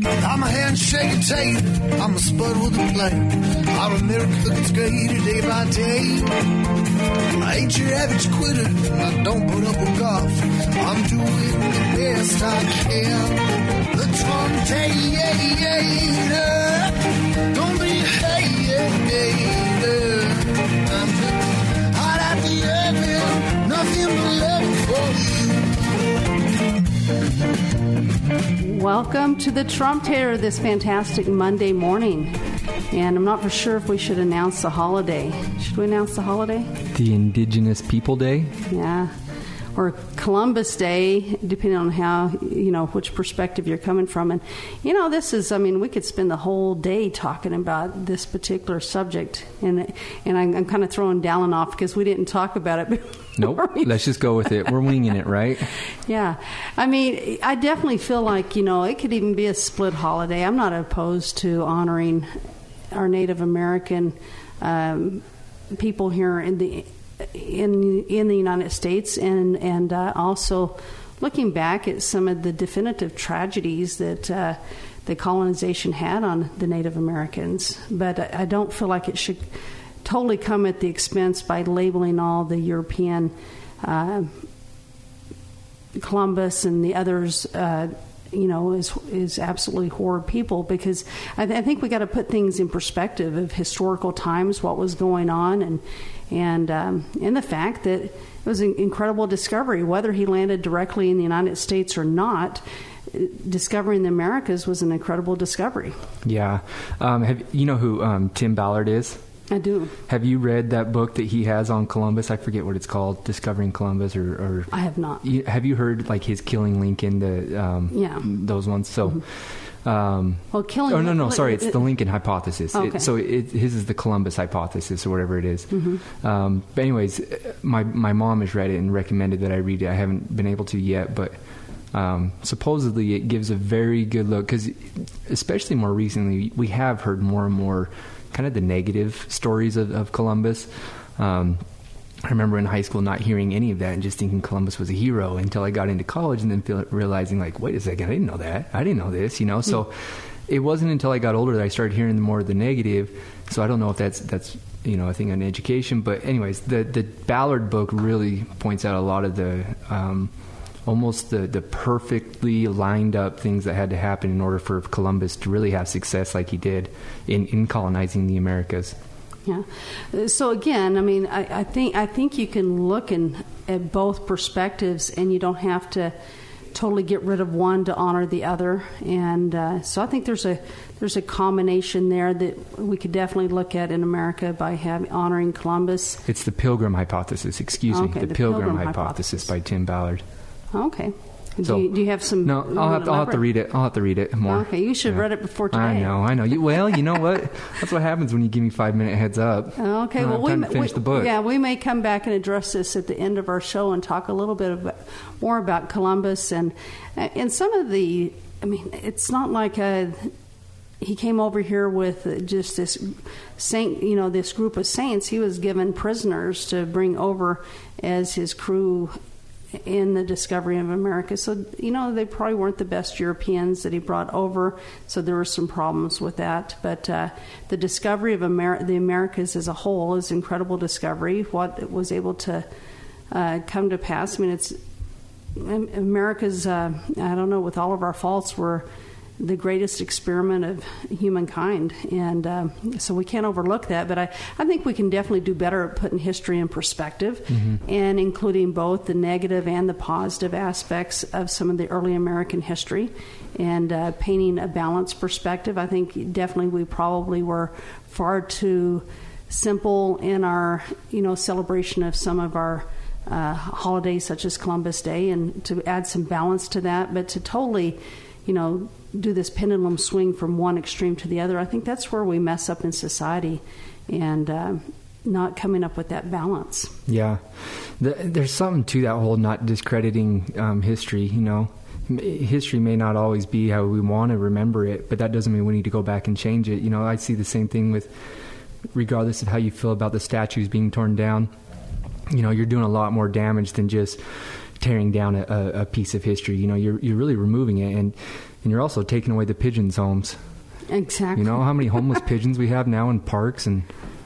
I'm a handshake tape. I'm a spud with a flame. Our America gets greater day by day. I ain't your average quitter. I don't put up with golf. I'm doing the best I can. The Trump Don't be a hater. I'm hot at the oven. Nothing but love for you. Welcome to the Trump Tater this fantastic Monday morning. And I'm not for sure if we should announce the holiday. Should we announce the holiday? The Indigenous People Day? Yeah. Or Columbus Day, depending on how, you know, which perspective you're coming from. And, you know, this is, I mean, we could spend the whole day talking about this particular subject. And, and I'm, I'm kind of throwing Dallin off because we didn't talk about it. Nope. Let's just go with it. We're winging it, right? Yeah. I mean, I definitely feel like, you know, it could even be a split holiday. I'm not opposed to honoring our Native American um, people here in the in in the United States, and and uh, also looking back at some of the definitive tragedies that. Uh, the colonization had on the Native Americans, but I don't feel like it should totally come at the expense by labeling all the European uh, Columbus and the others uh, you know, is is absolutely horrid people because I, th- I think we got to put things in perspective of historical times, what was going on, and and um, and the fact that it was an incredible discovery. Whether he landed directly in the United States or not, discovering the Americas was an incredible discovery. Yeah, um, have you know who um, Tim Ballard is? I do. Have you read that book that he has on Columbus? I forget what it's called, Discovering Columbus, or, or I have not. You, have you heard like his Killing Lincoln, the um, yeah those ones? So. Mm-hmm. Um, well, killing. Oh no, no, sorry. It's the Lincoln hypothesis. Okay. It, so it, his is the Columbus hypothesis, or whatever it is. Mm-hmm. Um, but anyways, my my mom has read it and recommended that I read it. I haven't been able to yet, but um, supposedly it gives a very good look because, especially more recently, we have heard more and more kind of the negative stories of, of Columbus. Um, I remember in high school not hearing any of that and just thinking Columbus was a hero until I got into college and then feel, realizing like, wait a second, I didn't know that. I didn't know this, you know. So it wasn't until I got older that I started hearing more of the negative. So I don't know if that's that's you know a thing on education, but anyways, the the Ballard book really points out a lot of the um, almost the, the perfectly lined up things that had to happen in order for Columbus to really have success like he did in, in colonizing the Americas. Yeah. So again, I mean, I, I think I think you can look in, at both perspectives, and you don't have to totally get rid of one to honor the other. And uh, so I think there's a there's a combination there that we could definitely look at in America by having honoring Columbus. It's the Pilgrim hypothesis. Excuse okay, me, the, the Pilgrim, Pilgrim hypothesis. hypothesis. by Tim Ballard. Oh, okay. So, do, you, do you have some? No, I'll have, to, I'll have to read it. I'll have to read it more. Okay, you should have Yeah. read it before today. I know, I know. You, well, you know what? That's what happens when you give me five minute heads up. Okay, well, we, we- the book. Yeah, we may come back and address this at the end of our show and talk a little bit about, more about Columbus and and some of the. I mean, it's not like a, he came over here with just this saint, you know, this group of saints. He was given prisoners to bring over as his crew in the discovery of America. So, you know, they probably weren't the best Europeans that he brought over. So there were some problems with that. But uh, the discovery of Amer- the Americas as a whole is incredible discovery. What was able to uh, come to pass. I mean, it's America's, uh, I don't know, with all of our faults, we're the greatest experiment of humankind. And uh, so we can't overlook that. But I, I think we can definitely do better at putting history in perspective and including both the negative and the positive aspects of some of the early American history and uh, painting a balanced perspective. I think definitely we probably were far too simple in our, you know, celebration of some of our uh, holidays such as Columbus Day, and to add some balance to that, but to totally, you know, do this pendulum swing from one extreme to the other, I think that's where we mess up in society, and uh, not coming up with that balance. Yeah, the, there's something to that whole not discrediting um, history. You know, history may not always be how we want to remember it, but that doesn't mean we need to go back and change it. You know, I see the same thing with, regardless of how you feel about the statues being torn down. You know, you're doing a lot more damage than just tearing down a, a, piece of history. You know, you're you're really removing it and and you're also taking away the pigeons' homes. Exactly. You know how many homeless pigeons we have now in parks and.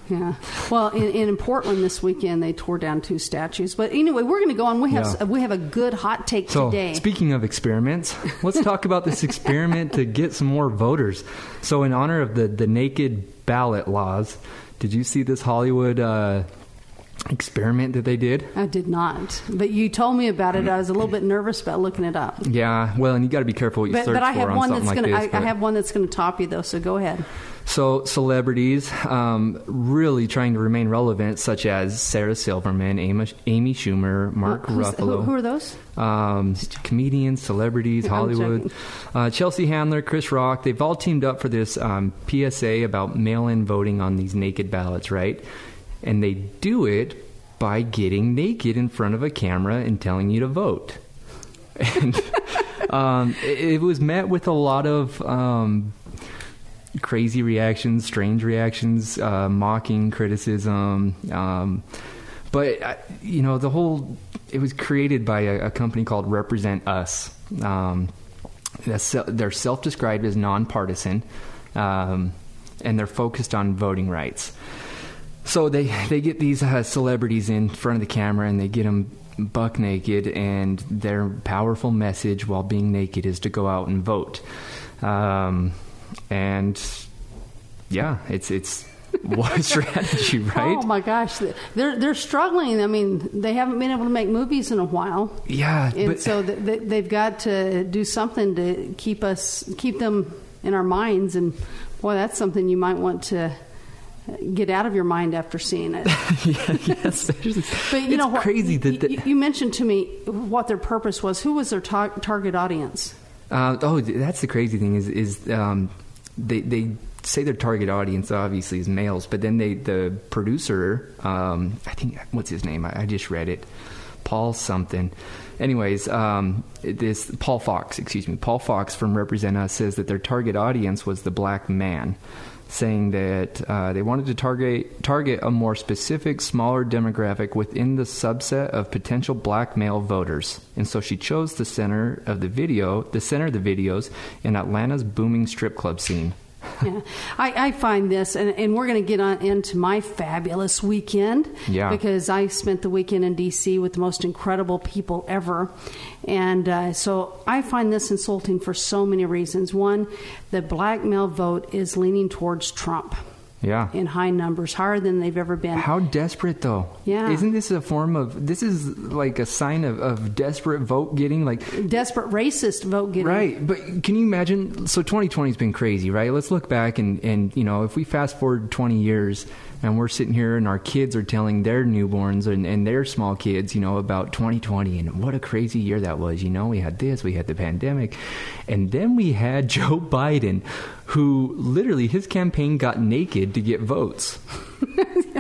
Yeah. Well, in, in Portland this weekend, they tore down two statues. But anyway, we're going to go on. We have Yeah. we have a good hot take So, today. speaking of experiments, let's talk about this experiment to get some more voters. So, in honor of the, the naked ballot laws, did you see this Hollywood uh, experiment that they did? I did not, but you told me about it. I was a little bit nervous about looking it up. Yeah, well, and you got to be careful what you But, search but I have on one something that's going to. this. I, I have one that's going to top you though. So go ahead. So, celebrities um, really trying to remain relevant, such as Sarah Silverman, Amy, Amy Schumer, Mark Who's- Ruffalo. Who, who are those? um, comedians, celebrities, Hollywood. Uh, Chelsea Handler, Chris Rock, they've all teamed up for this um, PSA about mail in voting on these naked ballots, right? And they do it by getting naked in front of a camera and telling you to vote. And um, it, it was met with a lot of. Um, crazy reactions, strange reactions, uh, mocking criticism. Um, but uh, you know, the whole it was created by a, a company called Represent Us. Um, they're self-described as nonpartisan, um, and they're focused on voting rights. So they they get these uh, celebrities in front of the camera and they get them buck naked, and their powerful message while being naked is to go out and vote. Um, and yeah, it's it's what a strategy, right? Oh my gosh, they're they're struggling. I mean, they haven't been able to make movies in a while, yeah, and but so th- th- they've got to do something to keep us keep them in our minds. And boy, that's something you might want to get out of your mind after seeing it. yeah, yes, But you it's know what? crazy that, that you, you mentioned to me what their purpose was. Who was their tar- target audience? Uh, oh, that's the crazy thing is is um, they they say their target audience obviously is males, but then they the producer, um, I think what's his name? I, I just read it, Paul something. Anyways, um, this Paul Fox, excuse me, Paul Fox from Represent Us says that their target audience was the black man. Saying that uh, they wanted to target target a more specific, smaller demographic within the subset of potential black male voters, and so she chose the center of the video, the center of the videos, in Atlanta's booming strip club scene. Yeah. I, I find this, and, and we're going to get on into my fabulous weekend. Yeah. Because I spent the weekend in D.C. with the most incredible people ever. And uh, so I find this insulting for so many reasons. One, the black male vote is leaning towards Trump Yeah. in high numbers, higher than they've ever been. How desperate, though. Yeah. Isn't this a form of? This is like a sign of, of desperate vote getting. Like, Desperate racist vote getting. right? But can you imagine? So 2020 has been crazy, right? Let's look back and and you know, if we fast forward 20 years. And we're sitting here, and our kids are telling their newborns and, and their small kids, you know, about 2020 and what a crazy year that was. You know, we had this, we had the pandemic, and then we had Joe Biden, who literally his campaign got naked to get votes.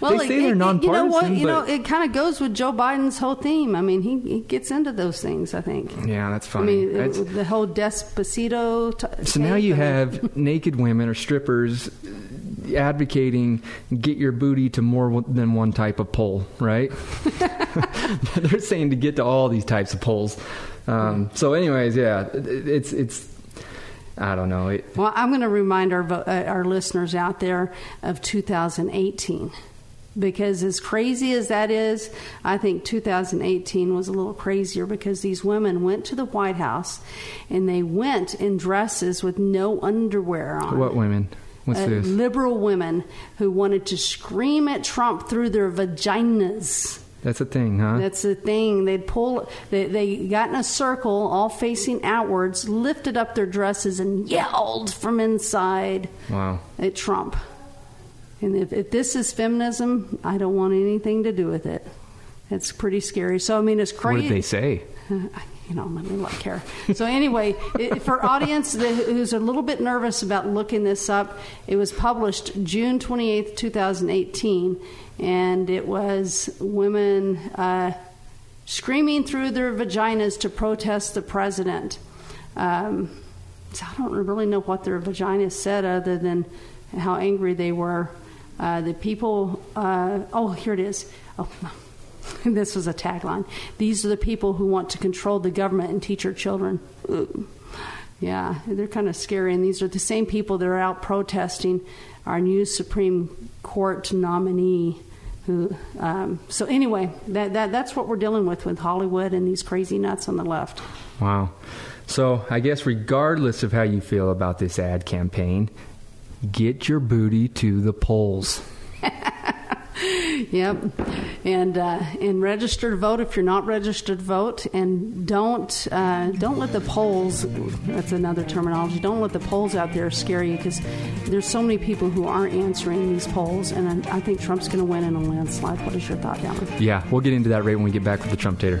Well, They it- say they're it- it- You know what? nonpartisan, You know, it kind of goes with Joe Biden's whole theme. I mean, he, he gets into those things. I think. Yeah, that's funny. I mean, That's- the whole Despacito. T- So now you I mean- have naked women or strippers advocating get your booty to more than one type of pole, right? They're saying to get to all these types of poles. Um, so, anyways, yeah, it- it's it's. I don't know. It, Well, I'm going to remind our uh, our listeners out there of 2018 because as crazy as that is, I think 2018 was a little crazier because these women went to the White House and they went in dresses with no underwear on. what women? What's Uh, this? liberal women who wanted to scream at Trump through their vaginas. That's a thing, huh? That's a thing. They'd pull. They, they got in a circle, all facing outwards, lifted up their dresses, and yelled from inside wow. at Trump. And if, if this is feminism, I don't want anything to do with it. It's pretty scary. So I mean, it's crazy. What did they say? you know, let me look here. So anyway, it, for audience who's a little bit nervous about looking this up, it was published June 28th, 2018, and it was women uh, screaming through their vaginas to protest the president. Um, so I don't really know what their vaginas said other than how angry they were. Uh, the people, uh, oh, here it is. Oh, this was a tagline. These are the people who want to control the government and teach our children. Ooh. Yeah, they're kind of scary. And these are the same people that are out protesting our new Supreme Court nominee. Who, um, so anyway, that, that that's what we're dealing with with Hollywood and these crazy nuts on the left. Wow. So I guess regardless of how you feel about this ad campaign, get your booty to the polls. Yep, and uh, and register to vote if you're not registered to vote, and don't uh, don't let the polls. That's another terminology. Don't let the polls out there scare you because there's so many people who aren't answering these polls, and I think Trump's going to win in a landslide. What is your thought, Alan? Yeah, we'll get into that right when we get back with the Trump Tater.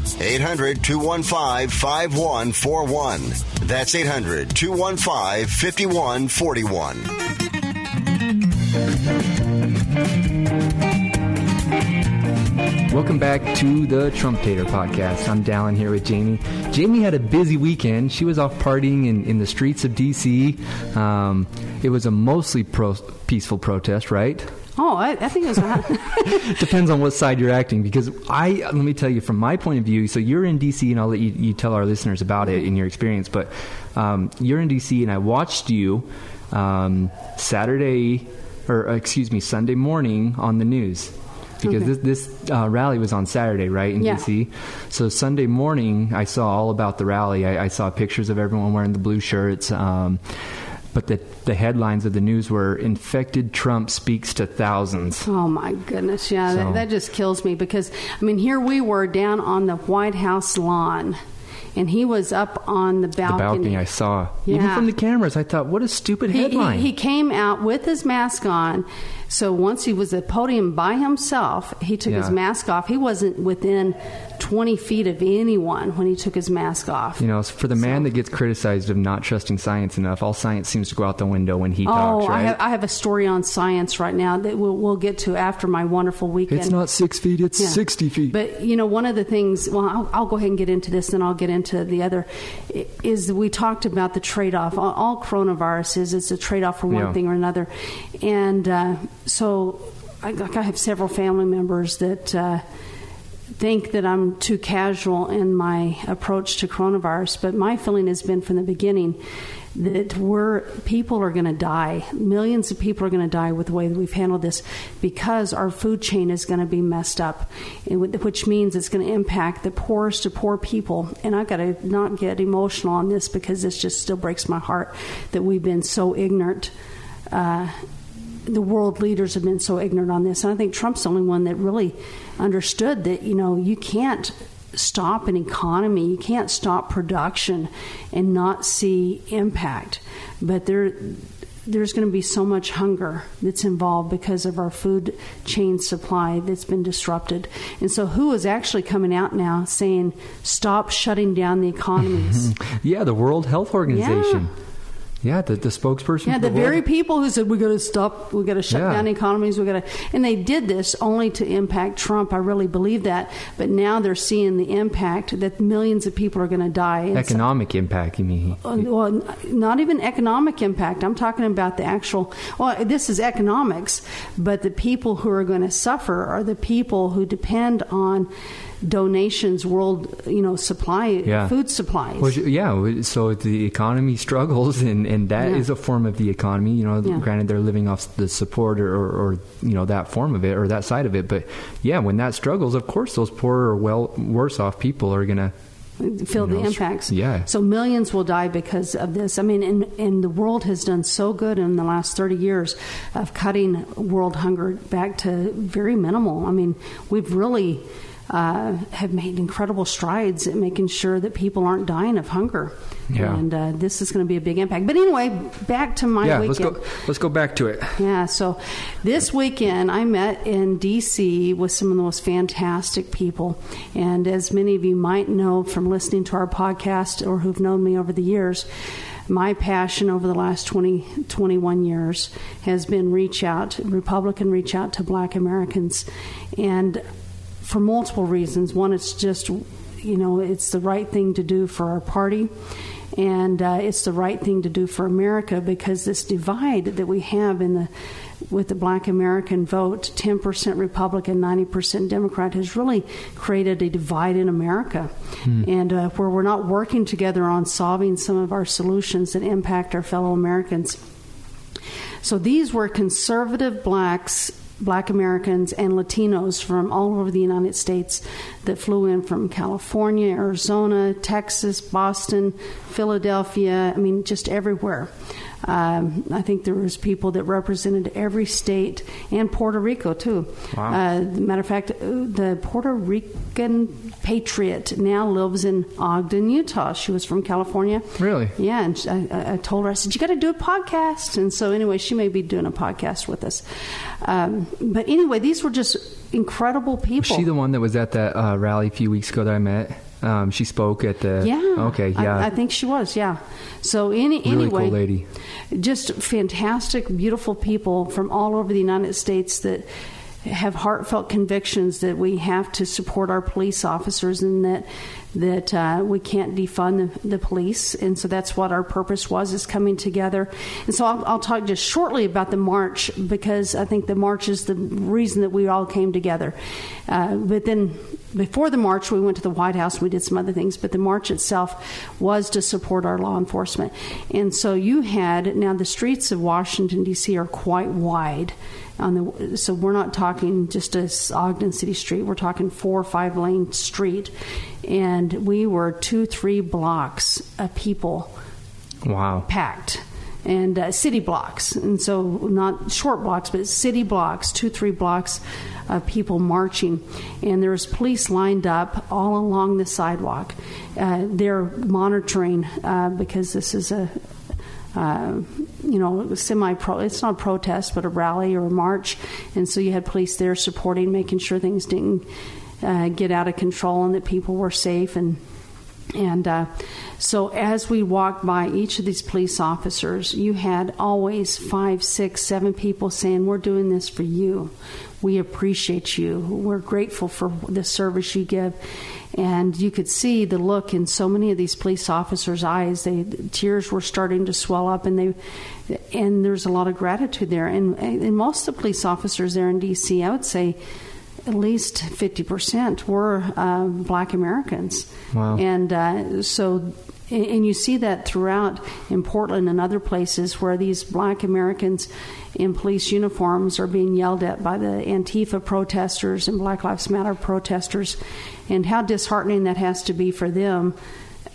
800 215 5141. That's 800 215 5141. Welcome back to the Trump Tater podcast. I'm Dallin here with Jamie. Jamie had a busy weekend. She was off partying in, in the streets of D.C. Um, it was a mostly pro- peaceful protest, right? Oh, I, I think it was. Depends on what side you're acting. Because I, let me tell you, from my point of view, so you're in D.C. and I'll let you, you tell our listeners about it in your experience. But um, you're in D.C. and I watched you um, Saturday, or uh, excuse me, Sunday morning on the news because Okay. this, this uh, rally was on Saturday, right, in Yeah. DC. So Sunday morning, I saw all about the rally. I, I saw pictures of everyone wearing the blue shirts. Um, but the, the headlines of the news were infected Trump speaks to thousands. Oh my goodness, yeah, So- that, that just kills me because I mean, here we were down on the White House lawn, and he was up on the balcony. The balcony I saw. Even from the cameras, I thought, what a stupid He, headline. he, he came out with his mask on. So once he was at the podium by himself, he took his mask off. He wasn't within 20 feet of anyone when he took his mask off. you know, for the man that gets criticized of not trusting science enough, all science seems to go out the window when he talks, oh, right? I, have, I have a story on science right now that we'll, we'll get to after my wonderful weekend. it's not six feet, it's Yeah. 60 feet. But you know, one of the things. Well, I'll, I'll go ahead and get into this, then I'll get into the other, is we talked about the trade-off. All, all coronaviruses, it's a trade-off for one Yeah. thing or another, and uh, so I, like I have several family members that. Uh, think that I'm too casual in my approach to coronavirus, but my feeling has been from the beginning that we're people are going to die. Millions of people are going to die with the way that we've handled this because our food chain is going to be messed up, which means it's going to impact the poorest of poor people. And I've got to not get emotional on this because this just still breaks my heart that we've been so ignorant. Uh, the world leaders have been so ignorant on this. And I think Trump's the only one that really understood that, you know, you can't stop an economy, you can't stop production and not see impact. But there there's going to be so much hunger that's involved because of our food chain supply that's been disrupted. And so who is actually coming out now saying stop shutting down the economies? yeah, the World Health Organization. Yeah, the, the spokesperson. Yeah, for the World- very people who said we got to stop, we got to shut Yeah. down economies, we got to, and they did this only to impact Trump. I really believe that, but now they're seeing the impact that millions of people are going to die. And so- Economic impact, you mean? uh, well, not even economic impact. I'm talking about the actual. Well, this is economics, but the people who are going to suffer are the people who depend on donations, world, you know, supply, Yeah. food supplies. Well, yeah, so the economy struggles, and, and that is Yeah. a form of the economy. You know, Yeah. granted they're living off the support or, or, or you know that form of it or that side of it, but yeah, when that struggles, of course, those poorer or well worse off people are gonna mm, feel you the know, impacts. yeah. So millions will die because of this. I mean, and, and the world has done so good in the last 30 years of cutting world hunger back to very minimal. I mean, we've really uh, have made incredible strides at making sure that people aren't dying of hunger. Yeah. And uh, this is going to be a big impact. But anyway, back to my yeah. weekend. Let's go. Let's go back to it. Yeah, so this weekend I met in DC with some of the most fantastic people. And as many of you might know from listening to our podcast or who've known me over the years, my passion over the last 20, 21 years has been reach out, Republican reach out to black Americans. And for multiple reasons. One, it's just, you know, it's the right thing to do for our party. And uh, it's the right thing to do for America because this divide that we have in the with the black American vote, 10% Republican, 90% Democrat, has really created a divide in America. And uh, where we're not working together on solving some of our solutions that impact our fellow Americans. So these were conservative blacks, black Americans, and Latinos from all over the United States that flew in from California, Arizona, Texas, Boston, Philadelphia, I mean, just everywhere. Um, I think there was people that represented every state and Puerto Rico too. Wow. Uh, matter of fact, uh, the Puerto Rican patriot now lives in Ogden, Utah. She was from California. Really? Yeah, and I, I- I told her, I said, you got to do a podcast. And so, anyway, she may be doing a podcast with us. Um, but anyway, these were just incredible Was people. she the one that was at that uh, rally a few weeks ago that I met? Um, she spoke at the. yeah. Okay. I- Yeah. I, think she was, yeah. So, any, Really anyway. cool lady. Just fantastic, beautiful people from all over the United States that have heartfelt convictions that we have to support our police officers and that that uh, we can't defund the, the police. And so that's what our purpose was is coming together. And so I'll, I'll talk just shortly about the march because I think the march is the reason that we all came together. Uh, but then before the march we went to the White House we did some other things. But the march itself was to support our law enforcement. And so you had now the streets of Washington D.C. are quite wide the so we're not talking just a Ogden City Street. We're talking four or five lane street, and we were two three blocks of people wow. packed. and uh, city blocks, and so not short blocks, but city blocks, two three blocks of people marching, and there's police lined up all along the sidewalk. Uh, they're monitoring uh, because this is a uh, you know, semi pro. It's not a protest, but a rally or a march, and so you had police there supporting, making sure things didn't uh, get out of control and that people were safe and. And uh, so, as we walked by each of these police officers, you had always five, six, seven people saying, We're doing this for you. We appreciate you. We're grateful for the service you give and you could see the look in so many of these police officers' eyes. They tears were starting to swell up, and they and there's a lot of gratitude there. And, and most of the police officers there in D.C., I would say, at least 50% were uh, black Americans. Wow. And uh, so and you see that throughout in Portland and other places where these black Americans in police uniforms are being yelled at by the Antifa protesters and Black Lives Matter protesters, and how disheartening that has to be for them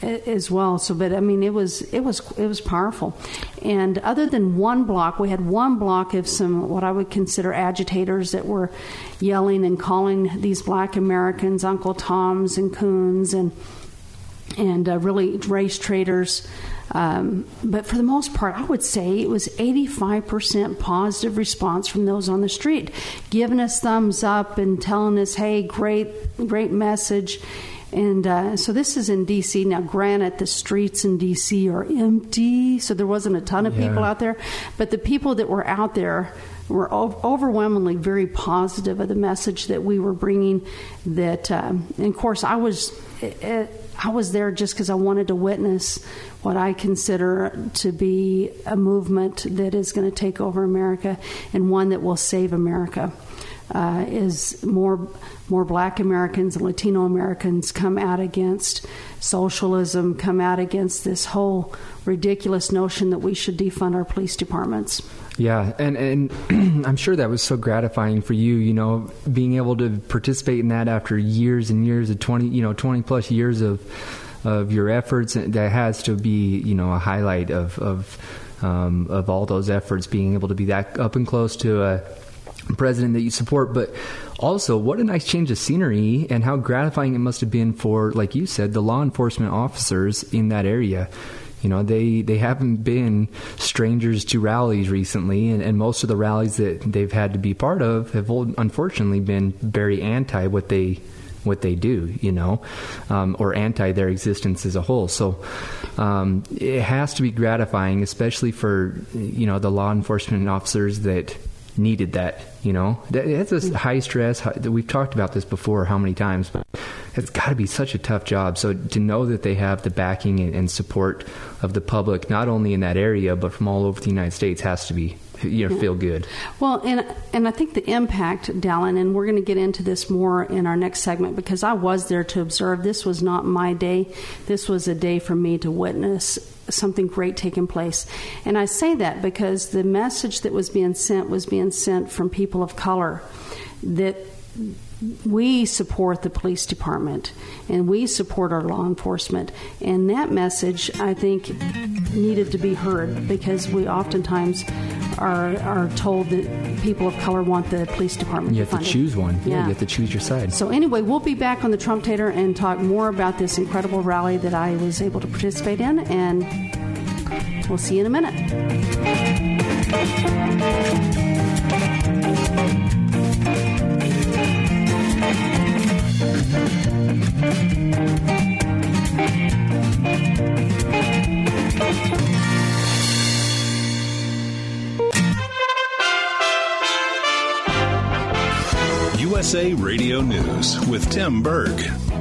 as well. So, but I mean, it was it was it was powerful. And other than one block, we had one block of some what I would consider agitators that were yelling and calling these Black Americans Uncle Toms and coons and and uh, really race traitors. Um, but for the most part, I would say it was 85% positive response from those on the street, giving us thumbs up and telling us, hey, great, great message. And uh, so this is in D.C. Now, granted, the streets in D.C. are empty, so there wasn't a ton of yeah. people out there. But the people that were out there were overwhelmingly very positive of the message that we were bringing. That, um, and of course, I was. It, it, I was there just because I wanted to witness what I consider to be a movement that is going to take over America and one that will save America. Uh, is more more Black Americans and Latino Americans come out against socialism, come out against this whole ridiculous notion that we should defund our police departments. Yeah, and and I'm sure that was so gratifying for you, you know, being able to participate in that after years and years of 20, you know, 20 plus years of of your efforts. That has to be, you know, a highlight of of um, of all those efforts, being able to be that up and close to a president that you support, but also what a nice change of scenery and how gratifying it must have been for, like you said, the law enforcement officers in that area you know, they, they haven't been strangers to rallies recently, and, and most of the rallies that they've had to be part of have unfortunately been very anti what they what they do, you know, um, or anti their existence as a whole. So um, it has to be gratifying, especially for you know the law enforcement officers that needed that. You know, that's a hmm. high stress. We've talked about this before, how many times, but it's got to be such a tough job. So to know that they have the backing and support of the public, not only in that area but from all over the United States, has to be you know, feel good. Well, and and I think the impact, Dallin, and we're going to get into this more in our next segment because I was there to observe. This was not my day. This was a day for me to witness something great taking place. And I say that because the message that was being sent was being sent from people of color that we support the police department and we support our law enforcement. And that message, I think, needed to be heard because we oftentimes are, are told that people of color want the police department. You have to choose one. Yeah. yeah. you have to choose your side. So, anyway, we'll be back on the Trump Tater and talk more about this incredible rally that I was able to participate in. And we'll see you in a minute. USA Radio News with Tim Berg.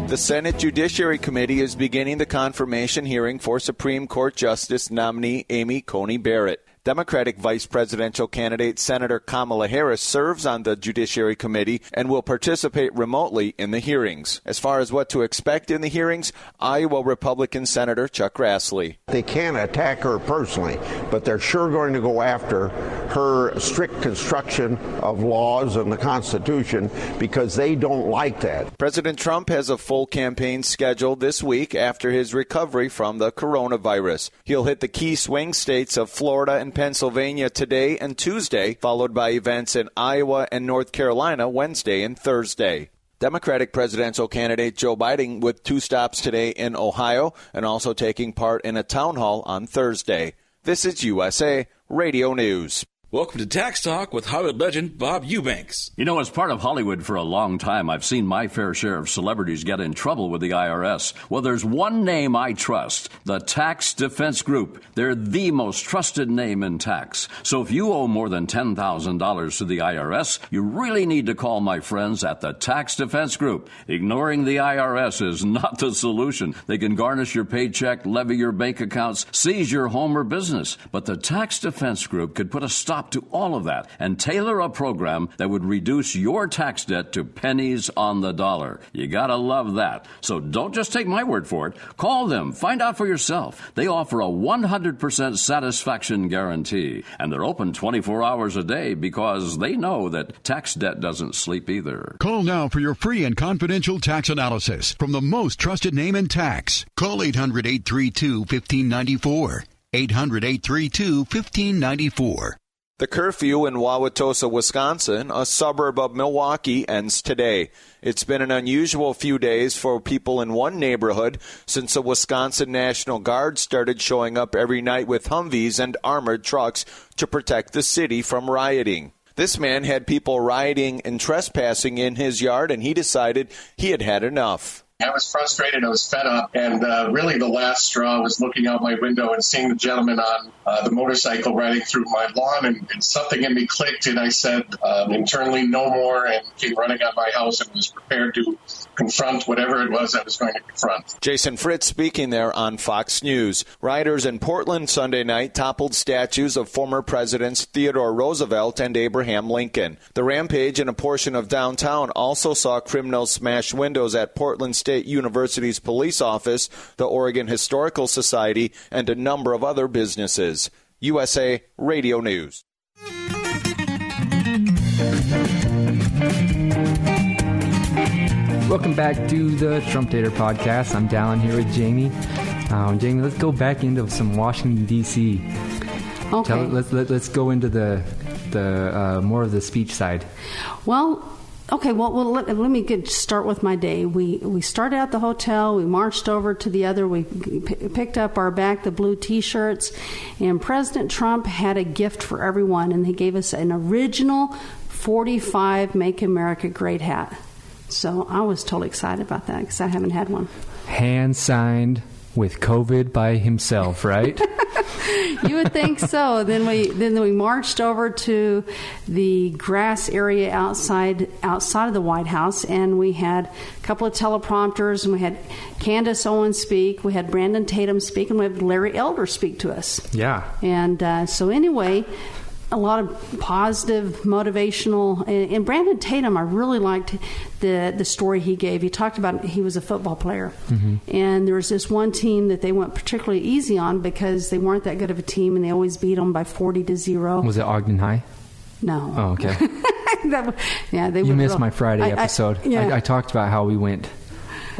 The Senate Judiciary Committee is beginning the confirmation hearing for Supreme Court Justice nominee Amy Coney Barrett. Democratic vice presidential candidate Senator Kamala Harris serves on the Judiciary Committee and will participate remotely in the hearings. As far as what to expect in the hearings, Iowa Republican Senator Chuck Grassley. They can't attack her personally, but they're sure going to go after her strict construction of laws and the Constitution because they don't like that. President Trump has a full campaign scheduled this week after his recovery from the coronavirus. He'll hit the key swing states of Florida and Pennsylvania today and Tuesday, followed by events in Iowa and North Carolina Wednesday and Thursday. Democratic presidential candidate Joe Biden with two stops today in Ohio and also taking part in a town hall on Thursday. This is USA Radio News. Welcome to Tax Talk with Hollywood legend Bob Eubanks. You know, as part of Hollywood for a long time, I've seen my fair share of celebrities get in trouble with the IRS. Well, there's one name I trust the Tax Defense Group. They're the most trusted name in tax. So if you owe more than $10,000 to the IRS, you really need to call my friends at the Tax Defense Group. Ignoring the IRS is not the solution. They can garnish your paycheck, levy your bank accounts, seize your home or business. But the Tax Defense Group could put a stop to all of that and tailor a program that would reduce your tax debt to pennies on the dollar. You gotta love that. So don't just take my word for it. Call them. Find out for yourself. They offer a 100% satisfaction guarantee. And they're open 24 hours a day because they know that tax debt doesn't sleep either. Call now for your free and confidential tax analysis from the most trusted name in tax. Call 800 832 1594. 800 832 1594. The curfew in Wauwatosa, Wisconsin, a suburb of Milwaukee, ends today. It's been an unusual few days for people in one neighborhood since the Wisconsin National Guard started showing up every night with Humvees and armored trucks to protect the city from rioting. This man had people rioting and trespassing in his yard, and he decided he had had enough. I was frustrated. I was fed up. And uh, really, the last straw was looking out my window and seeing the gentleman on uh, the motorcycle riding through my lawn. And, and, something in me clicked. And I said um, internally, no more, and came running out of my house and was prepared to confront whatever it was I was going to confront. Jason Fritz speaking there on Fox News. Rioters in Portland Sunday night toppled statues of former presidents Theodore Roosevelt and Abraham Lincoln. The rampage in a portion of downtown also saw criminals smash windows at Portland State University's police office, the Oregon Historical Society, and a number of other businesses. USA Radio News. Welcome back to the Trump Tater podcast. I'm Dallin here with Jamie. Um, Jamie, let's go back into some Washington D.C. Okay. Tell, let's let, us let us go into the the uh, more of the speech side. Well, Okay, well, well let, let, me get, start with my day. We we started at the hotel. We marched over to the other. We p- picked up our back the blue T-shirts, and President Trump had a gift for everyone, and he gave us an original 45 "Make America Great" hat. So I was totally excited about that because I haven't had one. Hand signed with COVID by himself, right? you would think so. Then we then we marched over to the grass area outside outside of the White House, and we had a couple of teleprompters, and we had Candace Owens speak, we had Brandon Tatum speak, and we had Larry Elder speak to us. Yeah. And uh, so anyway, a lot of positive, motivational. And, and, Brandon Tatum, I really liked the the story he gave. He talked about he was a football player, mm-hmm. and there was this one team that they went particularly easy on because they weren't that good of a team, and they always beat them by forty to zero. Was it Ogden High? No. Oh, okay. that, yeah, they. You missed real, my Friday I, episode. I, yeah. I, I talked about how we went.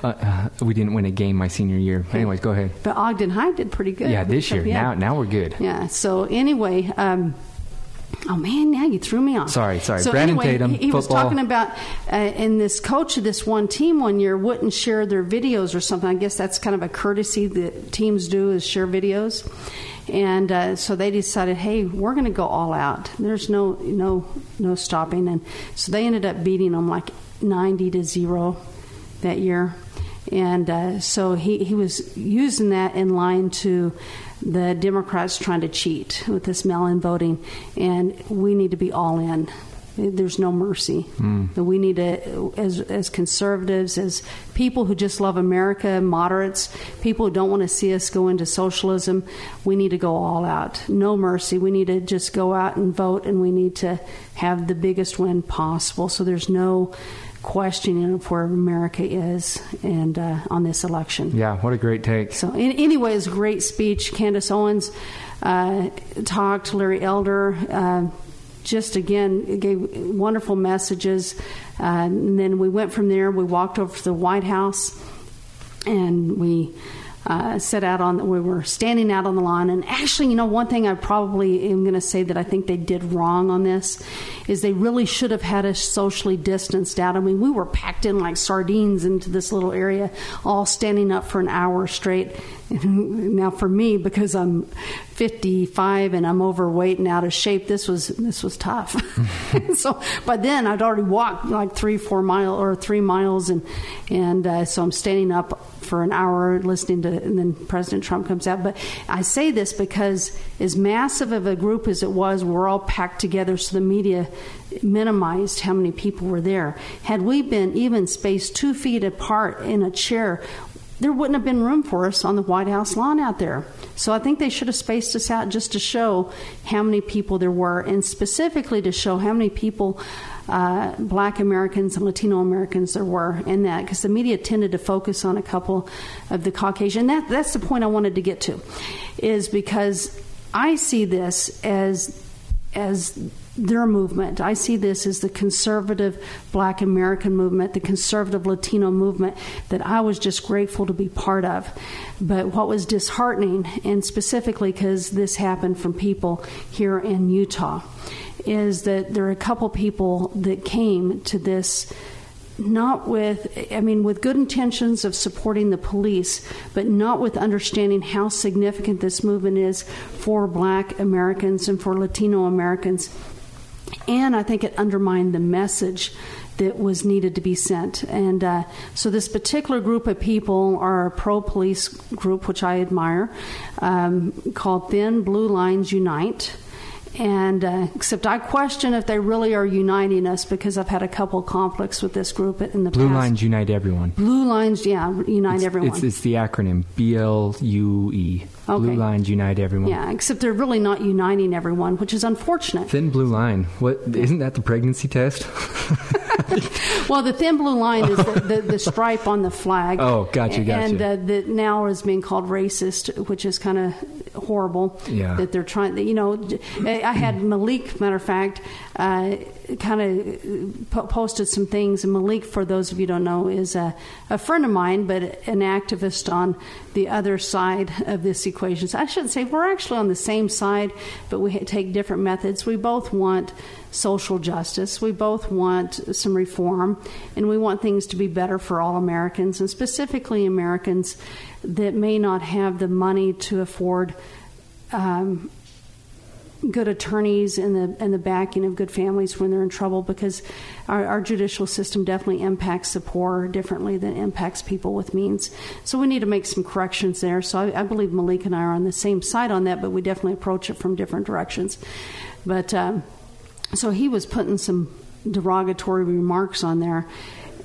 Uh, uh, we didn't win a game my senior year. Anyways, go ahead. But Ogden High did pretty good. Yeah, this year. Yeah. Now, now we're good. Yeah. So anyway, um, Oh man, now you threw me off. Sorry, sorry. So Brandon anyway, Tatum. He, he was talking about, uh, and this coach of this one team one year wouldn't share their videos or something. I guess that's kind of a courtesy that teams do is share videos. And uh, so they decided, hey, we're going to go all out. There's no no no stopping. And so they ended up beating them like 90 to zero that year. And uh, so he, he was using that in line to the Democrats trying to cheat with this mail in voting, and we need to be all in. There's no mercy. Mm. We need to, as, as conservatives, as people who just love America, moderates, people who don't want to see us go into socialism, we need to go all out. No mercy. We need to just go out and vote, and we need to have the biggest win possible. So there's no questioning of where America is and uh, on this election. Yeah, what a great take. So, in, anyways, great speech. Candace Owens uh, talked. Larry Elder. Uh, just again gave wonderful messages. Uh, and then we went from there. We walked over to the White House, and we uh, set out on. We were standing out on the lawn, and actually, you know, one thing I probably am going to say that I think they did wrong on this is they really should have had us socially distanced out. I mean, we were packed in like sardines into this little area, all standing up for an hour straight. now, for me, because I'm 55 and I'm overweight and out of shape, this was this was tough. so by then, I'd already walked like three, four miles or three miles, and and uh, so I'm standing up for an hour listening to, and then President Trump comes out. But I say this because, as massive of a group as it was, we're all packed together, so the media minimized how many people were there. Had we been even spaced two feet apart in a chair, there wouldn't have been room for us on the White House lawn out there. So I think they should have spaced us out just to show how many people there were, and specifically to show how many people uh, black Americans and Latino Americans there were in that because the media tended to focus on a couple of the Caucasian. That, that's the point I wanted to get to, is because I see this as as their movement. I see this as the conservative black American movement, the conservative Latino movement that I was just grateful to be part of. But what was disheartening, and specifically because this happened from people here in Utah, is that there are a couple people that came to this not with, I mean, with good intentions of supporting the police, but not with understanding how significant this movement is for black Americans and for Latino Americans. And I think it undermined the message that was needed to be sent. And uh, so, this particular group of people are a pro police group, which I admire, um, called Thin Blue Lines Unite and uh, except I question if they really are uniting us because I've had a couple conflicts with this group in the past. Blue past. lines unite everyone. Blue lines, yeah, unite it's, everyone. It's, it's, the acronym B L U E. Okay. Blue lines unite everyone. Yeah, except they're really not uniting everyone, which is unfortunate. Thin blue line. What isn't that the pregnancy test? well, the thin blue line is the, the, the, stripe on the flag. Oh, gotcha, gotcha. And uh, that now is being called racist, which is kind of horrible. Yeah. That they're trying. You know, I had Malik, matter of fact, uh, kind of po- posted some things. And Malik, for those of you don't know, is a, a friend of mine, but an activist on the other side of this equation. So I shouldn't say we're actually on the same side, but we take different methods. We both want social justice. We both want some reform, and we want things to be better for all Americans, and specifically Americans that may not have the money to afford um, good attorneys and the and the backing of good families when they're in trouble because our, our, judicial system definitely impacts the poor differently than impacts people with means. So we need to make some corrections there. So I, I believe Malik and I are on the same side on that, but we definitely approach it from different directions. But um, so he was putting some derogatory remarks on there.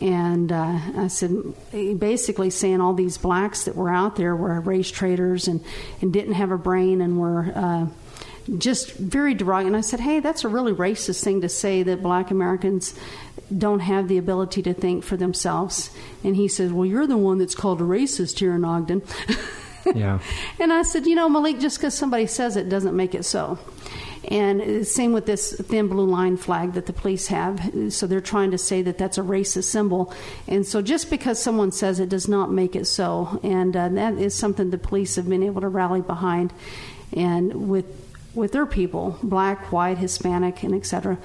And uh, I said, basically saying all these blacks that were out there were race traders and, and didn't have a brain and were uh, just very derogatory. And I said, hey, that's a really racist thing to say that black Americans don't have the ability to think for themselves. And he said, well, you're the one that's called a racist here in Ogden. yeah. And I said, you know, Malik, just because somebody says it doesn't make it so. And the same with this thin blue line flag that the police have. So they're trying to say that that's a racist symbol. And so just because someone says it does not make it so. And uh, that is something the police have been able to rally behind. And with with their people, black, white, Hispanic, and etc.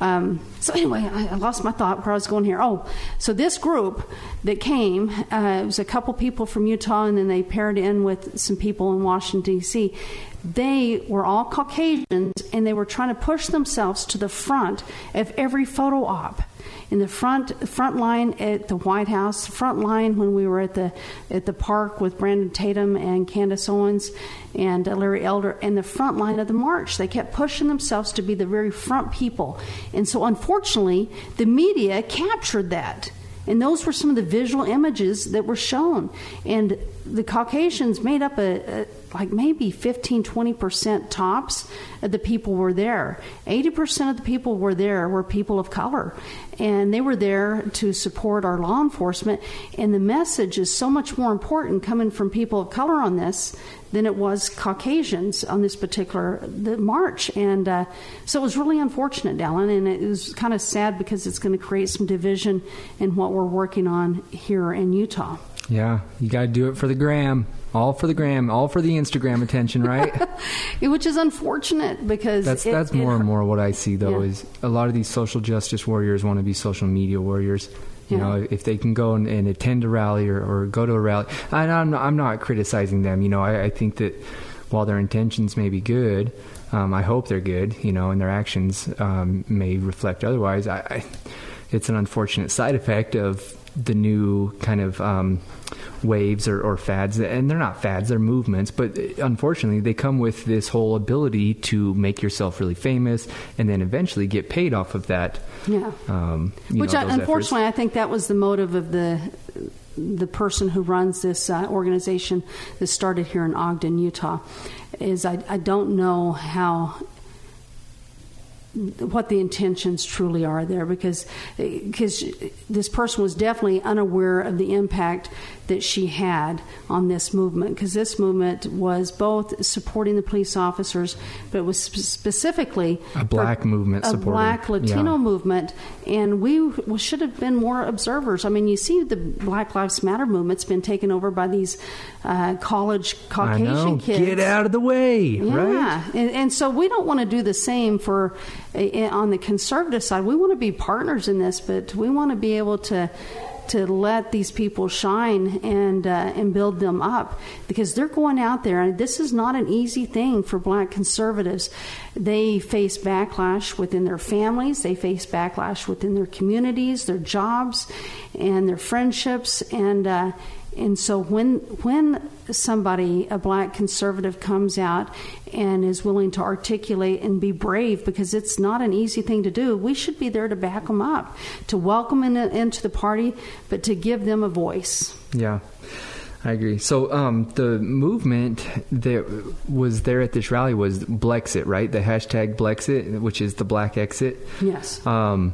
Um, so anyway, I, I, lost my thought where I was going here. Oh, so this group that came, uh, it was a couple people from Utah, and then they paired in with some people in Washington D.C they were all Caucasians and they were trying to push themselves to the front of every photo op. In the front front line at the White House, front line when we were at the at the park with Brandon Tatum and Candace Owens and uh, Larry Elder, and the front line of the march. They kept pushing themselves to be the very front people, and so unfortunately, the media captured that. And those were some of the visual images that were shown. And the Caucasians made up a, a like maybe 15, 20% tops of the people were there. 80% of the people were there were people of color. And they were there to support our law enforcement. And the message is so much more important coming from people of color on this than it was Caucasians on this particular the march. And uh, so it was really unfortunate, Dallin, and it was kind of sad because it's going to create some division in what we're working on here in Utah. Yeah, you got to do it for the gram. All for the gram, all for the Instagram attention, right? Which is unfortunate because that's it, that's more it, and more what I see though Yeah. is a lot of these social justice warriors want to be social media warriors. You Yeah. know, if they can go and, and attend a rally or, or go to a rally, and I'm not, I'm not criticizing them. You know, I, I think that while their intentions may be good, um, I hope they're good. You know, and their actions um, may reflect otherwise. I, I, it's an unfortunate side effect of the new kind of um, waves or, or fads, and they're not fads; they're movements. But unfortunately, they come with this whole ability to make yourself really famous, and then eventually get paid off of that. Yeah. Um, Which know, I, unfortunately, I think that was the motive of the the person who runs this uh, organization that started here in Ogden, Utah. Is I, I don't know how what the intentions truly are there because because this person was definitely unaware of the impact that she had on this movement because this movement was both supporting the police officers but it was sp- specifically A black movement a supporting- black Latino yeah. movement and we should have been more observers I mean you see the Black Lives Matter movement's been taken over by these uh, college I Caucasian know. kids Get out of the way, yeah. right? And, and so we don't want to do the same for on the conservative side. We want to be partners in this, but we want to be able to to let these people shine and uh, and build them up because they're going out there. And this is not an easy thing for black conservatives. They face backlash within their families. They face backlash within their communities their jobs and their friendships. And uh, and so when when somebody, a black conservative, comes out and is willing to articulate and be brave, because it's not an easy thing to do, we should be there to back them up, to welcome them in, into the party, but to give them a voice. Yeah, I agree. So um, the movement that was there at this rally was Blexit, right? The hashtag Blexit, which is the black exit. Yes. Um,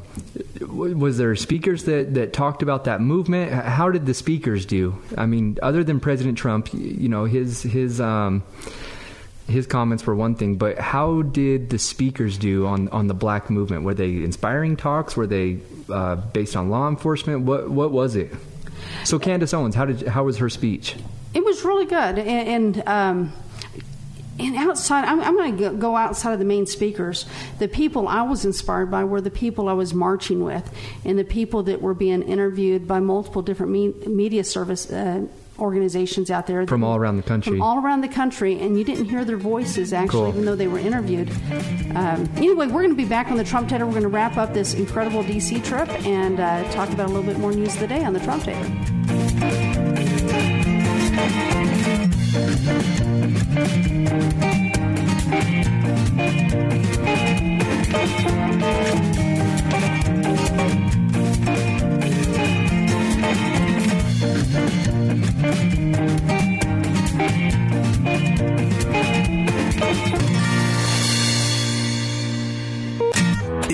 was there speakers that, that talked about that movement? How did the speakers do? I mean, other than President Trump, you know, his his um, his comments were one thing, but how did the speakers do on, on the black movement? Were they inspiring talks? Were they uh, based on law enforcement? What what was it? So Candace Owens, how did how was her speech? It was really good, and, and um, and outside, I'm, I'm going to go outside of the main speakers. The people I was inspired by were the people I was marching with, and the people that were being interviewed by multiple different me- media service. Uh, organizations out there From all around the country. from all around the country and you didn't hear their voices actually Cool. even though they were interviewed um, anyway we're going to be back on the trump tater we're going to wrap up this incredible dc trip and uh, talk about a little bit more news of the day on the trump tater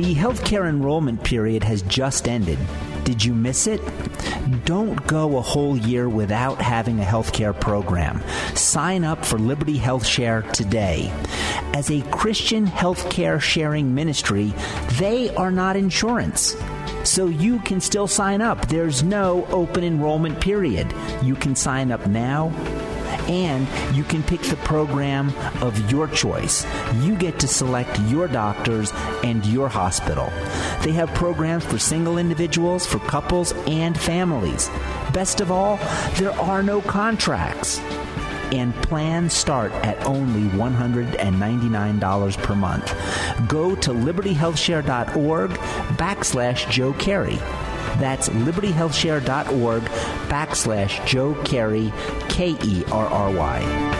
The healthcare enrollment period has just ended. Did you miss it? Don't go a whole year without having a healthcare program. Sign up for Liberty Health Share today. As a Christian healthcare sharing ministry, they are not insurance. So you can still sign up. There's no open enrollment period. You can sign up now and you can pick the program of your choice. You get to select your doctors and your hospital. They have programs for single individuals, for couples, and families. Best of all, there are no contracts. And plans start at only $199 per month. Go to libertyhealthshare.org backslash Joe Kerry. That's libertyhealthshare.org backslash Joe Kerry, K E R R Y.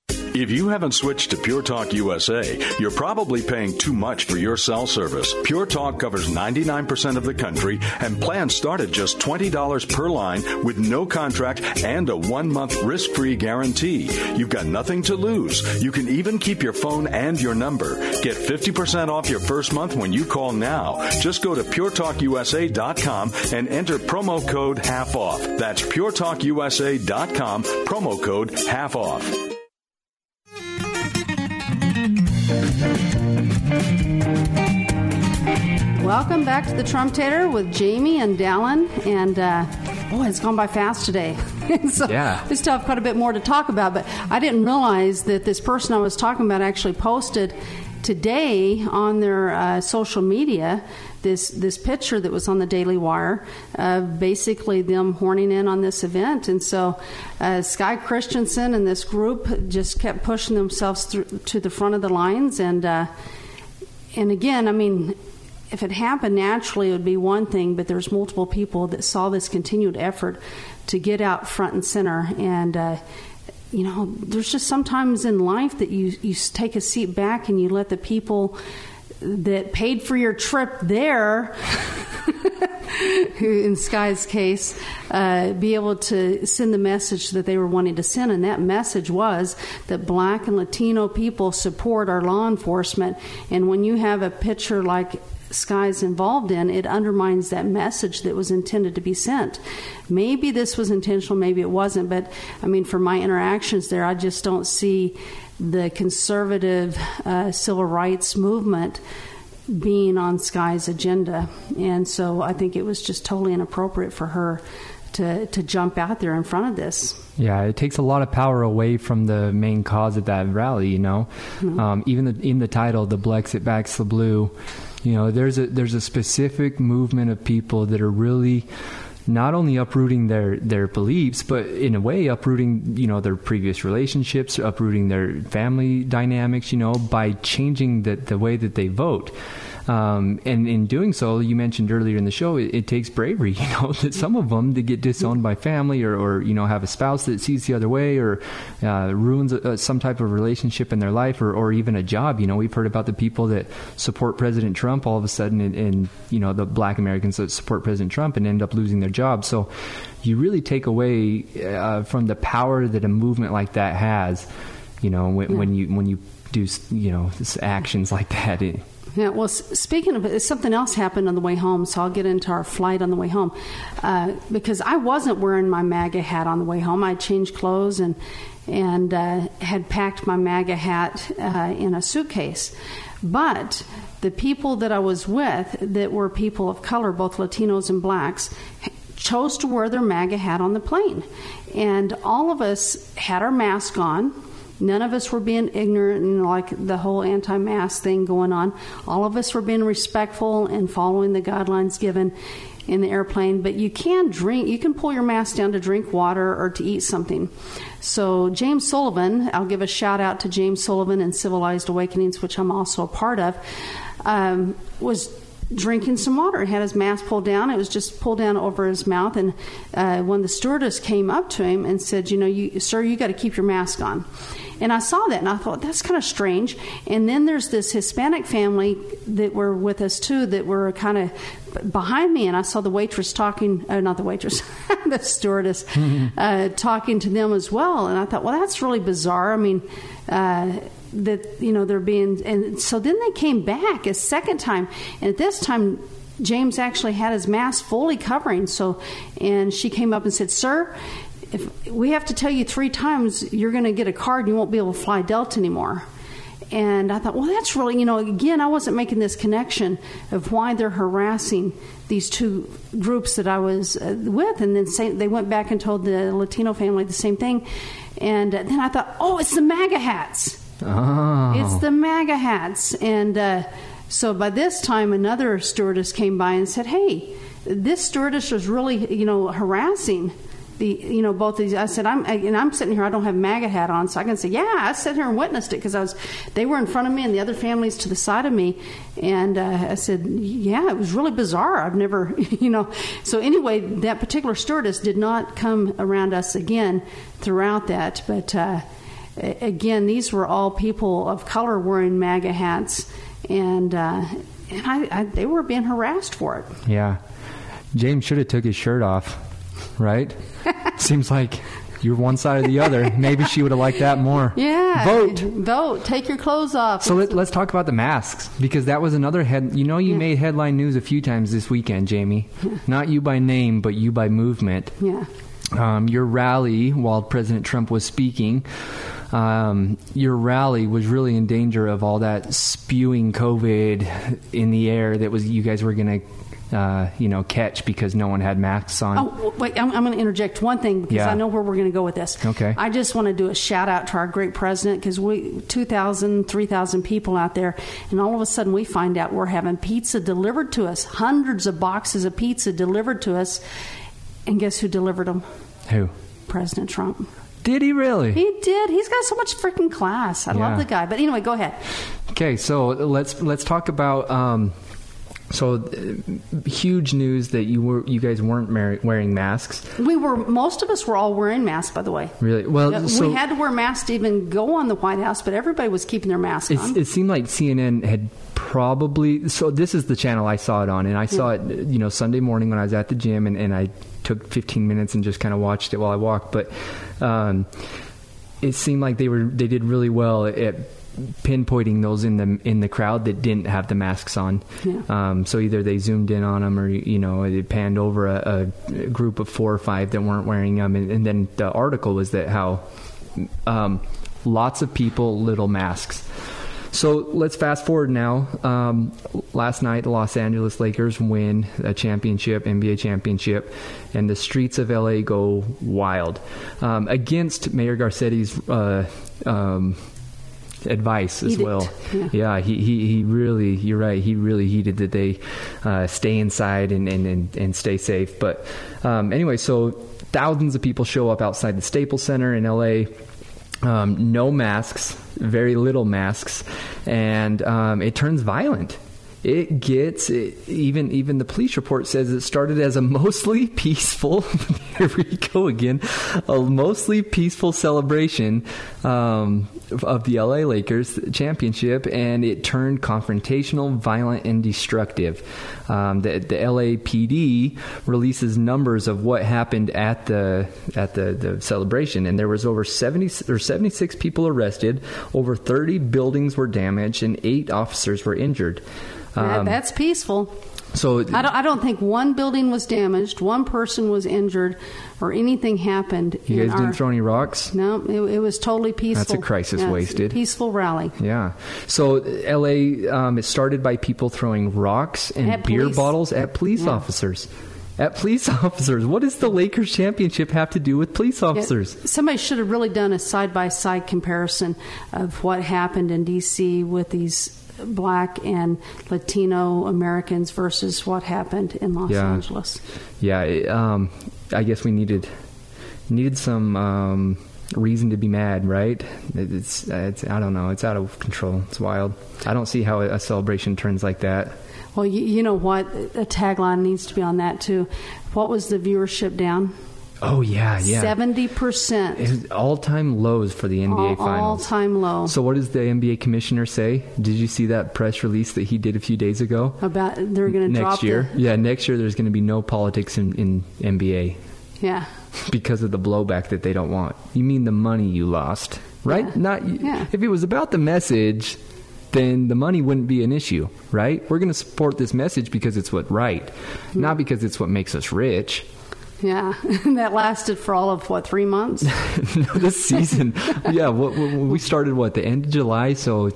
If you haven't switched to Pure Talk USA, you're probably paying too much for your cell service. Pure Talk covers 99% of the country and plans start at just $20 per line with no contract and a one month risk free guarantee. You've got nothing to lose. You can even keep your phone and your number. Get 50% off your first month when you call now. Just go to puretalkusa.com and enter promo code half off. That's puretalkusa.com, promo code half off. Welcome back to the Trump Tater with Jamie and Dallin. And uh, boy, it's gone by fast today. so Yeah. we still have quite a bit more to talk about. But I didn't realize that this person I was talking about actually posted today on their uh, social media this this picture that was on the Daily Wire, basically them horning in on this event. And so, uh, Sky Christensen and this group just kept pushing themselves through, to the front of the lines. And uh, and again, I mean, if it happened naturally, it would be one thing. But there's multiple people that saw this continued effort to get out front and center and. Uh, you know, there's just sometimes in life that you you take a seat back and you let the people that paid for your trip there, in Sky's case, uh, be able to send the message that they were wanting to send. And that message was that black and Latino people support our law enforcement. And when you have a picture like Sky's involved in, it undermines that message that was intended to be sent. Maybe this was intentional, maybe it wasn't, but I mean, for my interactions there, I just don't see the conservative uh, civil rights movement being on Sky's agenda. And so I think it was just totally inappropriate for her to, to jump out there in front of this. Yeah, it takes a lot of power away from the main cause of that rally. You know, Mhm. um, even the, in the title, "The Blexit Backs the Blue," you know, there's a there's a specific movement of people that are really not only uprooting their their beliefs, but in a way uprooting you know their previous relationships, uprooting their family dynamics. You know, by changing the the way that they vote. Um, and in doing so, you mentioned earlier in the show, it, it takes bravery. You know that some of them to get disowned by family, or, or you know have a spouse that sees the other way, or uh, ruins uh, some type of relationship in their life, or, or even a job. You know, we've heard about the people that support President Trump all of a sudden, and, and you know the Black Americans that support President Trump and end up losing their job. So you really take away uh, from the power that a movement like that has. You know, when, when you when you do you know actions like that. It, Yeah, well, speaking of it, something else happened on the way home, so I'll get into our flight on the way home. Uh, because I wasn't wearing my MAGA hat on the way home. I changed clothes and and uh, had packed my MAGA hat uh, in a suitcase. But the people that I was with, that were people of color, both Latinos and blacks, chose to wear their MAGA hat on the plane. And all of us had our mask on. None of us were being ignorant and like the whole anti mask thing going on. All of us were being respectful and following the guidelines given in the airplane. But you can drink, you can pull your mask down to drink water or to eat something. So, James Sullivan, I'll give a shout out to James Sullivan and Civilized Awakenings, which I'm also a part of, um, was drinking some water. He had his mask pulled down. It was just pulled down over his mouth. And uh, when the stewardess came up to him and said, "You know, you, sir, you got to keep your mask on." And I saw that and I thought, that's kind of strange. And then there's this Hispanic family that were with us too that were kind of behind me. And I saw the waitress talking, uh, not the waitress, the stewardess, uh, talking to them as well. And I thought, well, that's really bizarre. I mean, uh, that, you know, they're being, and so then they came back a second time. And at this time, James actually had his mask fully covering. So, and she came up and said, "Sir, if we have to tell you three times you're going to get a card, and you won't be able to fly Delta anymore." And I thought, well, that's really, you know, again, I wasn't making this connection of why they're harassing these two groups that I was uh, with. And then say, they went back and told the Latino family the same thing. And uh, then I thought, oh, it's the MAGA hats. Oh. It's the MAGA hats. And uh, so by this time, another stewardess came by and said, hey, this stewardess was really, you know, harassing the, you know, both of these. I said, I'm, and I'm sitting here, I don't have MAGA hat on, so I can say, yeah, I sat here and witnessed it because I was, they were in front of me and the other families to the side of me. And uh, I said, yeah, it was really bizarre. I've never, you know. So anyway, that particular stewardess did not come around us again throughout that. But uh, again, these were all people of color wearing MAGA hats. And, uh, and I, I, they were being harassed for it. Yeah. James should have took his shirt off, right? Seems like you're one side or the other. Maybe she would have liked that more. Yeah. Vote. Vote. Take your clothes off. So let, us talk about the masks because that was another head. You know, you Yeah. made headline news a few times this weekend, Jamie. Not you by name, but you by movement. Yeah. Um, your rally while President Trump was speaking. Um, your rally was really in danger of all that spewing COVID in the air that was you guys were going to, uh, you know, catch because no one had masks on. Oh, wait, I'm, I'm going to interject one thing because Yeah. I know where we're going to go with this. Okay. I just want to do a shout out to our great president because we, 2,000, 3,000 people out there, and all of a sudden we find out we're having pizza delivered to us, hundreds of boxes of pizza delivered to us. And guess who delivered them? Who? President Trump. Did he really? He did. He's got so much freaking class. I Yeah. love the guy. But anyway, go ahead. Okay, so let's let's talk about. Um, so uh, huge news that you were you guys weren't mar- wearing masks. We were most of us were all wearing masks, by the way. Really? Well, Yeah, so we had to wear masks to even go on the White House, but everybody was keeping their mask on. It, seemed like CNN had probably. So this is the channel I saw it on, and I saw it, you know, Sunday morning when I was at the gym, and, and I took 15 minutes and just kind of watched it while I walked. But um, it seemed like they were they did really well at pinpointing those in the in the crowd that didn't have the masks on. Yeah. Um, so either they zoomed in on them, or you know, it panned over a, a group of four or five that weren't wearing them, and, and then the article was that how um, lots of people little masks. So let's fast forward now. Um, last night, the Los Angeles Lakers win a championship, NBA championship, and the streets of LA go wild um, against Mayor Garcetti's uh, um, advice as Edict, well. yeah. he, he, he really, you're right, he really heeded that they uh, stay inside and, and, and, and stay safe. But um, anyway, so thousands of people show up outside the Staples Center in LA. Um, no masks, very little masks, and um, it turns violent. It gets it, even even the police report says it started as a mostly peaceful. here we go again, a mostly peaceful celebration um, of the LA Lakers championship, and it turned confrontational, violent, and destructive. Um, the, the LAPD releases numbers of what happened at the at the, the celebration, and there was over seventy or seventy six people arrested, over thirty buildings were damaged, and eight officers were injured. Um, that's peaceful. so I don't, I don't think one building was damaged, one person was injured, or anything happened. you guys our- didn't throw any rocks. No, it, it was totally peaceful. That's a crisis Yeah, it's a wasted. Peaceful rally. Yeah. So LA, um, it started by people throwing rocks and beer bottles at police Yeah. officers. At police officers. What does the Lakers championship have to do with police officers? Yeah, somebody should have really done a side by side comparison of what happened in D.C. with these black and Latino Americans versus what happened in Los Yeah. Angeles. Yeah. It, um, I guess we needed needed some um, reason to be mad, right? It's, it's I don't know. It's out of control. It's wild. I don't see how a celebration turns like that. Well, you, you know what? A tagline needs to be on that too. What was the viewership down? Oh yeah, yeah. Seventy percent. All time lows for the NBA all, finals. All time low. So what does the NBA commissioner say? Did you see that press release that he did a few days ago? About they're going to next year. The... Yeah, next year there's going to be no politics in, in NBA. Yeah. Because of the blowback that they don't want. You mean the money you lost, right? Yeah. Not yeah. if it was about the message, then the money wouldn't be an issue, right? We're going to support this message because it's what right, mm-hmm. not because it's what makes us rich. Yeah, that lasted for all of what three months? no, this season. yeah, we started what the end of July, so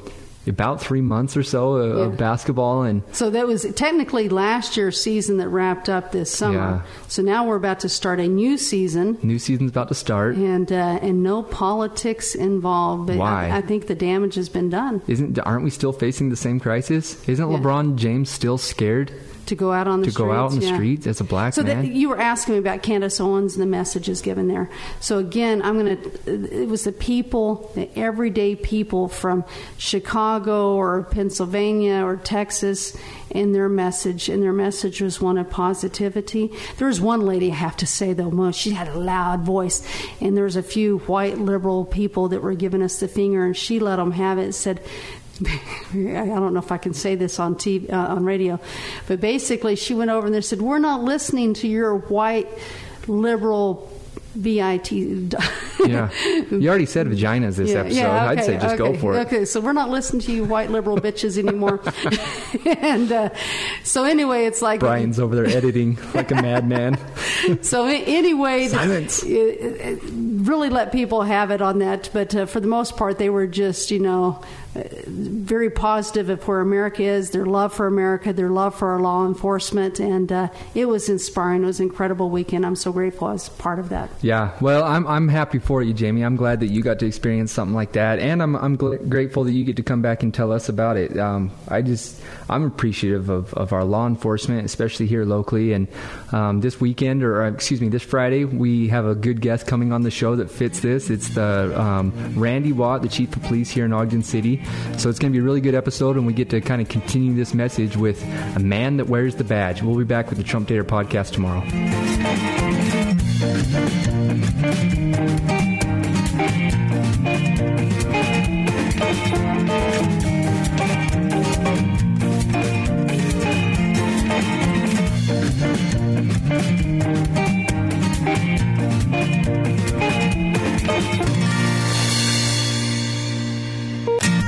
about three months or so of, yeah. basketball and so that was technically last year's season that wrapped up this summer yeah. so now we're about to start a new season new season's about to start and uh, and no politics involved but Why? I, I, think the damage has been done isn't aren't we still facing the same crisis isn't yeah. lebron james still scared to go out on the to streets. go out in the yeah. streets as a black so man. So you were asking me about Candace Owens and the messages given there. So again, I'm going to. It was the people, the everyday people from Chicago or Pennsylvania or Texas, in their message, and their message was one of positivity. There was one lady I have to say though, she had a loud voice, and there was a few white liberal people that were giving us the finger, and she let them have it. And said I don't know if I can say this on TV, uh, on radio, but basically she went over and they said, "We're not listening to your white liberal." BIT. yeah. You already said vaginas this yeah, episode. Yeah, okay, I'd say just okay, go for it. Okay, so we're not listening to you white liberal bitches anymore. and uh, so anyway, it's like Brian's over there editing like a madman. so anyway, silence. The, really let people have it on that, but uh, for the most part, they were just you know very positive of where America is, their love for America, their love for our law enforcement, and uh, it was inspiring. It was an incredible weekend. I'm so grateful as part of that. Yeah, well, I'm I'm happy for you, Jamie. I'm glad that you got to experience something like that, and I'm I'm gl- grateful that you get to come back and tell us about it. Um, I just I'm appreciative of, of our law enforcement, especially here locally. And um, this weekend, or uh, excuse me, this Friday, we have a good guest coming on the show that fits this. It's the um, Randy Watt, the chief of police here in Ogden City. So it's going to be a really good episode, and we get to kind of continue this message with a man that wears the badge. We'll be back with the Trump Tater podcast tomorrow.